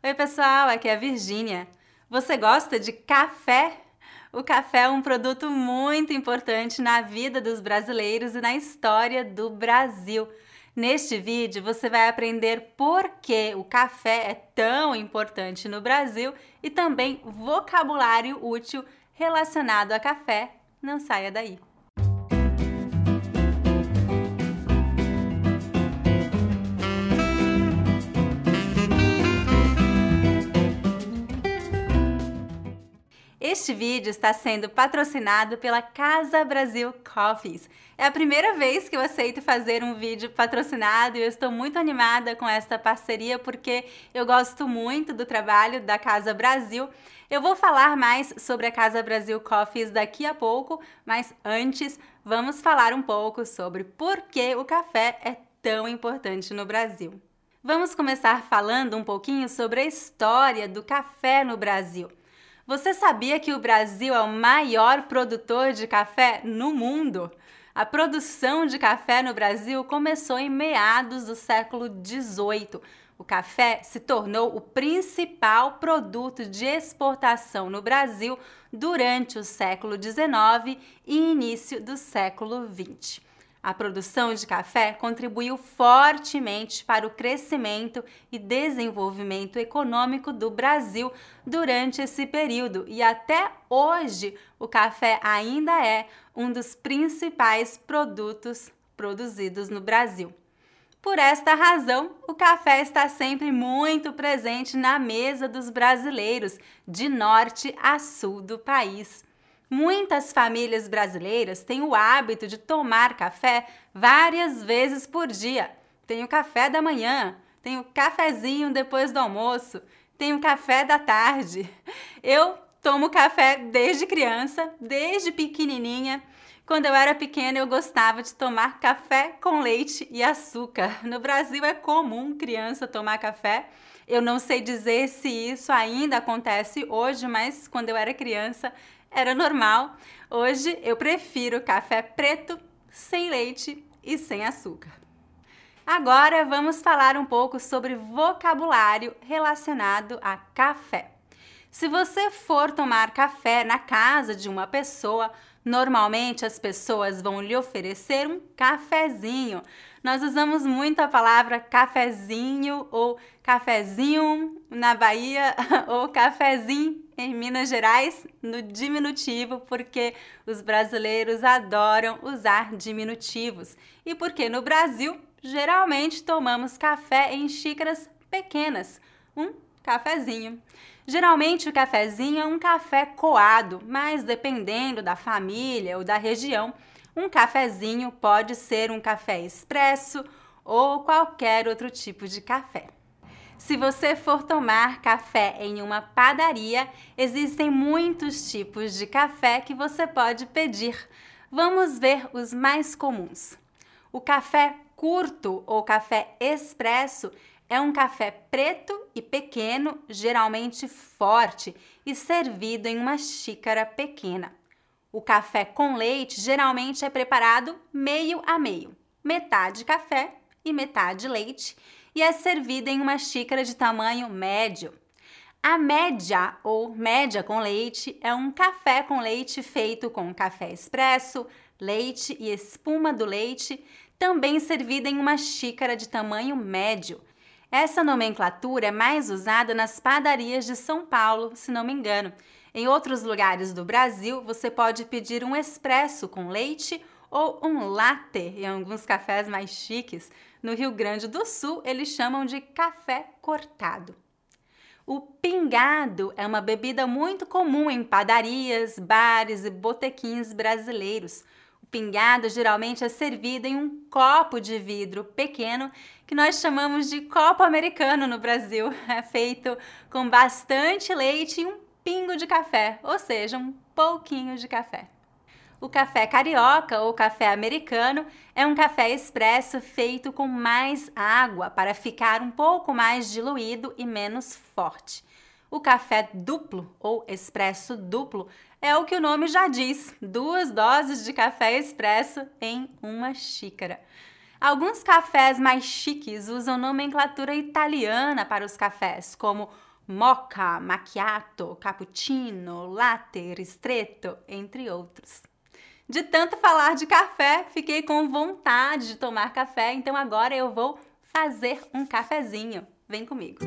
Oi, pessoal, aqui é a Virgínia. Você gosta de café? O café é um produto muito importante na vida dos brasileiros e na história do Brasil. Neste vídeo você vai aprender por que o café é tão importante no Brasil e também vocabulário útil relacionado a café. Não saia daí! Este vídeo está sendo patrocinado pela Casa Brasil Coffees. É a primeira vez que eu aceito fazer um vídeo patrocinado e eu estou muito animada com esta parceria porque eu gosto muito do trabalho da Casa Brasil. Eu vou falar mais sobre a Casa Brasil Coffees daqui a pouco, mas antes vamos falar um pouco sobre por que o café é tão importante no Brasil. Vamos começar falando um pouquinho sobre a história do café no Brasil. Você sabia que o Brasil é o maior produtor de café no mundo? A produção de café no Brasil começou em meados do século XVIII. O café se tornou o principal produto de exportação no Brasil durante o século XIX e início do século XX. A produção de café contribuiu fortemente para o crescimento e desenvolvimento econômico do Brasil durante esse período e até hoje o café ainda é um dos principais produtos produzidos no Brasil. Por esta razão, o café está sempre muito presente na mesa dos brasileiros, de norte a sul do país. Muitas famílias brasileiras têm o hábito de tomar café várias vezes por dia. Tem o café da manhã, tem o cafezinho depois do almoço, tem o café da tarde. Eu tomo café desde criança, desde pequenininha. Quando eu era pequena, eu gostava de tomar café com leite e açúcar. No Brasil é comum criança tomar café. Eu não sei dizer se isso ainda acontece hoje, mas quando eu era criança, era normal. Hoje eu prefiro café preto, sem leite e sem açúcar. Agora vamos falar um pouco sobre vocabulário relacionado a café. Se você for tomar café na casa de uma pessoa, normalmente as pessoas vão lhe oferecer um cafezinho. Nós usamos muito a palavra cafezinho ou cafezinho na Bahia ou cafezinho em Minas Gerais no diminutivo, porque os brasileiros adoram usar diminutivos e porque no Brasil geralmente tomamos café em xícaras pequenas, um cafezinho. Geralmente o cafezinho é um café coado, mas dependendo da família ou da região, um cafezinho pode ser um café expresso ou qualquer outro tipo de café. Se você for tomar café em uma padaria, existem muitos tipos de café que você pode pedir. Vamos ver os mais comuns. O café curto ou café expresso é um café preto e pequeno, geralmente forte e servido em uma xícara pequena. O café com leite geralmente é preparado meio a meio, metade café e metade leite, e é servida em uma xícara de tamanho médio. A média ou média com leite é um café com leite feito com café expresso, leite e espuma do leite, também servida em uma xícara de tamanho médio. Essa nomenclatura é mais usada nas padarias de São Paulo, se não me engano. Em outros lugares do Brasil, você pode pedir um expresso com leite ou um latte em alguns cafés mais chiques. No Rio Grande do Sul, eles chamam de café cortado. O pingado é uma bebida muito comum em padarias, bares e botequins brasileiros. O pingado geralmente é servido em um copo de vidro pequeno que nós chamamos de copo americano no Brasil. É feito com bastante leite e um pingo de café, ou seja, um pouquinho de café. O café carioca ou café americano é um café expresso feito com mais água para ficar um pouco mais diluído e menos forte. O café duplo ou expresso duplo é o que o nome já diz: duas doses de café expresso em uma xícara. Alguns cafés mais chiques usam nomenclatura italiana para os cafés, como mocha, macchiato, cappuccino, latte, ristretto, entre outros. De tanto falar de café, fiquei com vontade de tomar café, então agora eu vou fazer um cafezinho. Vem comigo.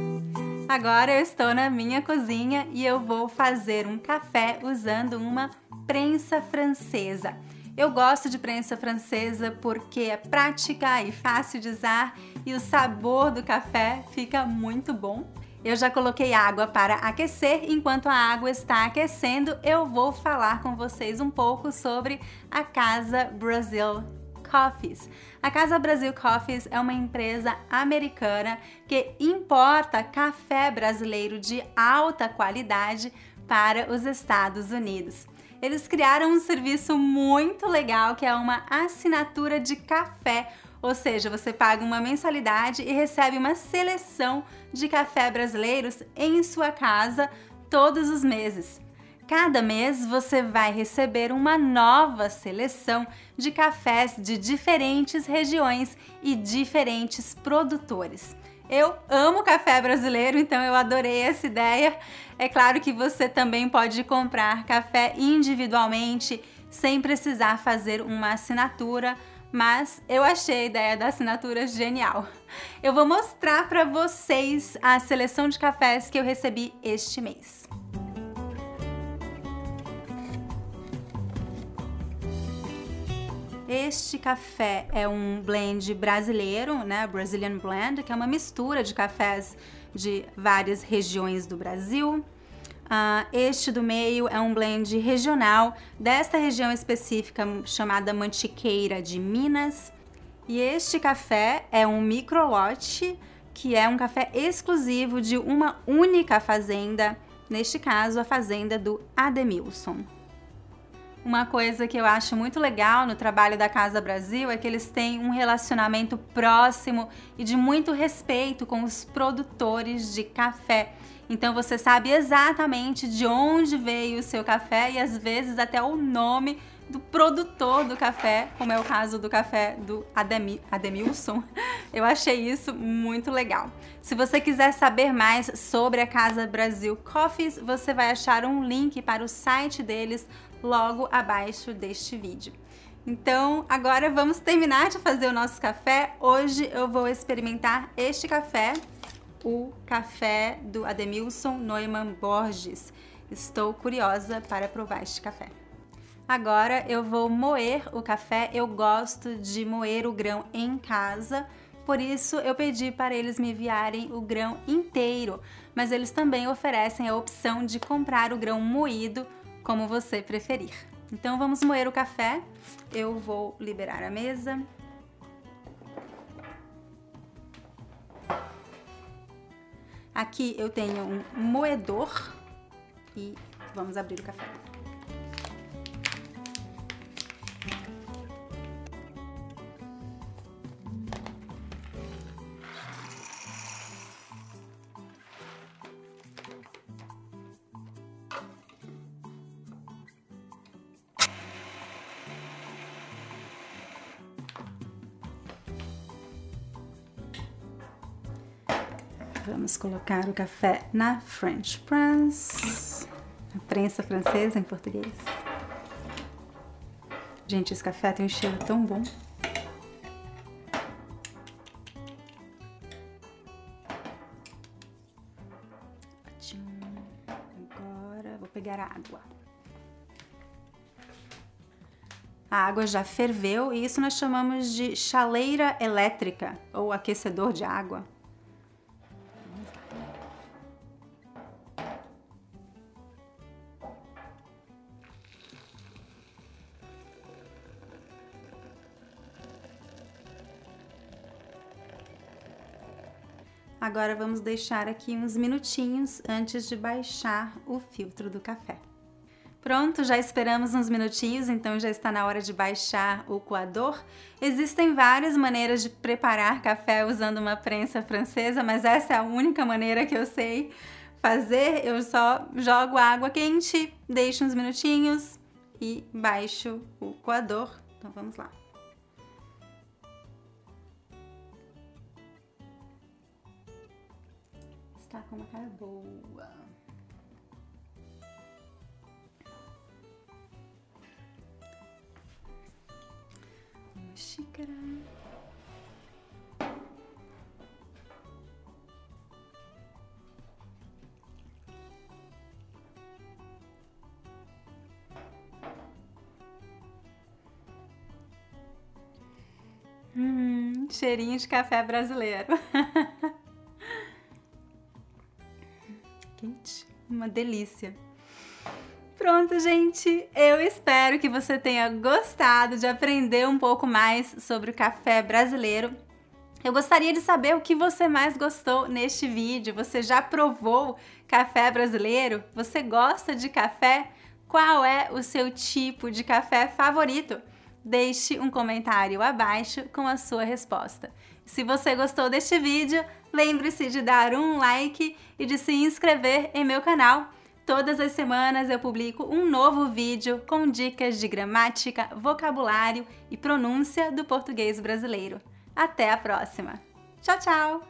Agora eu estou na minha cozinha e eu vou fazer um café usando uma prensa francesa. Eu gosto de prensa francesa porque é prática e fácil de usar e o sabor do café fica muito bom. Eu já coloquei água para aquecer. Enquanto a água está aquecendo, eu vou falar com vocês um pouco sobre a Casa Brasil Coffees. A Casa Brasil Coffees é uma empresa americana que importa café brasileiro de alta qualidade para os Estados Unidos. Eles criaram um serviço muito legal que é uma assinatura de café ou seja, você paga uma mensalidade e recebe uma seleção de café brasileiros em sua casa todos os meses. Cada mês você vai receber uma nova seleção de cafés de diferentes regiões e diferentes produtores. Eu amo café brasileiro, então eu adorei essa ideia. É claro que você também pode comprar café individualmente sem precisar fazer uma assinatura mas eu achei a ideia da assinatura genial. Eu vou mostrar para vocês a seleção de cafés que eu recebi este mês. Este café é um blend brasileiro, né? Brazilian Blend, que é uma mistura de cafés de várias regiões do Brasil. Uh, este do meio é um blend regional desta região específica chamada Mantiqueira de Minas. E este café é um microlote, que é um café exclusivo de uma única fazenda, neste caso a fazenda do Ademilson. Uma coisa que eu acho muito legal no trabalho da Casa Brasil é que eles têm um relacionamento próximo e de muito respeito com os produtores de café. Então você sabe exatamente de onde veio o seu café e às vezes até o nome do produtor do café, como é o caso do café do Ademi, Ademilson. Eu achei isso muito legal. Se você quiser saber mais sobre a Casa Brasil Coffees, você vai achar um link para o site deles logo abaixo deste vídeo. Então, agora vamos terminar de fazer o nosso café. Hoje eu vou experimentar este café o café do Ademilson Neumann Borges. Estou curiosa para provar este café. Agora eu vou moer o café. Eu gosto de moer o grão em casa, por isso eu pedi para eles me enviarem o grão inteiro, mas eles também oferecem a opção de comprar o grão moído, como você preferir. Então vamos moer o café. Eu vou liberar a mesa. Aqui eu tenho um moedor e vamos abrir o café. Vamos colocar o café na French Press, a prensa francesa em português. Gente, esse café tem um cheiro tão bom. Agora vou pegar a água. A água já ferveu e isso nós chamamos de chaleira elétrica ou aquecedor de água. Agora vamos deixar aqui uns minutinhos antes de baixar o filtro do café. Pronto, já esperamos uns minutinhos, então já está na hora de baixar o coador. Existem várias maneiras de preparar café usando uma prensa francesa, mas essa é a única maneira que eu sei fazer. Eu só jogo água quente, deixo uns minutinhos e baixo o coador. Então vamos lá. Está com uma cara boa. Uma xícara. Hum, cheirinho de café brasileiro. uma delícia. Pronto, gente. Eu espero que você tenha gostado de aprender um pouco mais sobre o café brasileiro. Eu gostaria de saber o que você mais gostou neste vídeo. Você já provou café brasileiro? Você gosta de café? Qual é o seu tipo de café favorito? deixe um comentário abaixo com a sua resposta. Se você gostou deste vídeo, lembre-se de dar um like e de se inscrever em meu canal. Todas as semanas eu publico um novo vídeo com dicas de gramática, vocabulário e pronúncia do português brasileiro. Até a próxima! Tchau, tchau!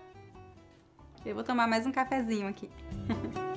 Eu vou tomar mais um cafezinho aqui.